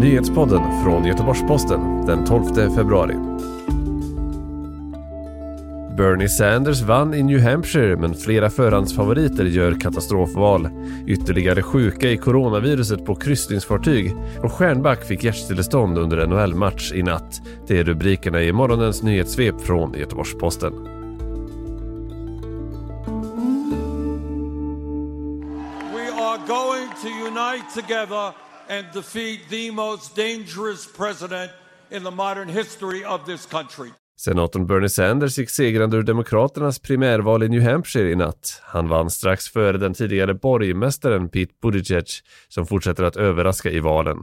Nyhetspodden från Göteborgs-Posten den 12 februari. Bernie Sanders vann i New Hampshire men flera förhandsfavoriter gör katastrofval. Ytterligare sjuka i coronaviruset på kryssningsfartyg och Stjärnback fick hjärtstillestånd under NHL-match i natt. Det är rubrikerna i morgonens nyhetssvep från Göteborgs-Posten. We are going to unite together and defeat the most dangerous president in the modern history of this country. Senatorn Bernie Sanders gick segrande ur Demokraternas primärval i New Hampshire i natt. Han vann strax före den tidigare borgmästaren Pete Buttigieg som fortsätter att överraska i valen.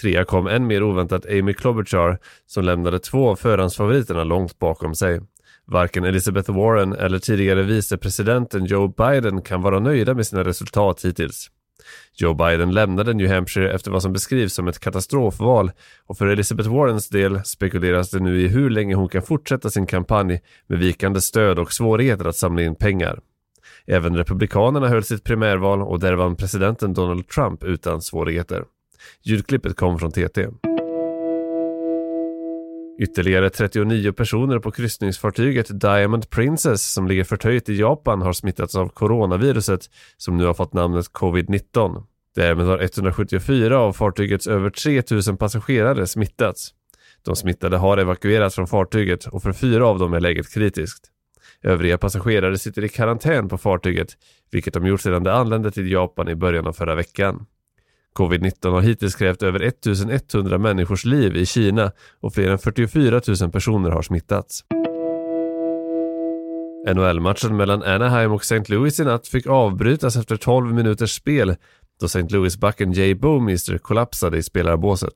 Trea kom än mer oväntat Amy Klobuchar som lämnade två av förhandsfavoriterna långt bakom sig. Varken Elizabeth Warren eller tidigare vicepresidenten Joe Biden kan vara nöjda med sina resultat hittills. Joe Biden lämnade New Hampshire efter vad som beskrivs som ett katastrofval och för Elizabeth Warrens del spekuleras det nu i hur länge hon kan fortsätta sin kampanj med vikande stöd och svårigheter att samla in pengar. Även Republikanerna höll sitt primärval och där vann presidenten Donald Trump utan svårigheter. Ljudklippet kom från TT. Ytterligare 39 personer på kryssningsfartyget Diamond Princess som ligger förtöjt i Japan har smittats av coronaviruset som nu har fått namnet covid-19. Därmed har 174 av fartygets över 3000 passagerare smittats. De smittade har evakuerats från fartyget och för fyra av dem är läget kritiskt. Övriga passagerare sitter i karantän på fartyget, vilket de gjort sedan de anlände till Japan i början av förra veckan. Covid-19 har hittills krävt över 1100 människors liv i Kina och fler än 44 000 personer har smittats. NHL-matchen mellan Anaheim och St. Louis i natt fick avbrytas efter 12 minuters spel då St. Louis-backen Jay Bowmeister kollapsade i spelarbåset.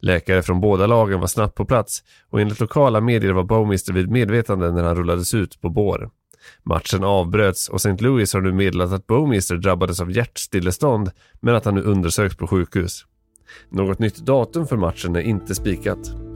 Läkare från båda lagen var snabbt på plats och enligt lokala medier var Bowmeister vid medvetande när han rullades ut på bår. Matchen avbröts och St. Louis har nu meddelat att Bowmeister drabbades av hjärtstillestånd men att han nu undersöks på sjukhus. Något nytt datum för matchen är inte spikat.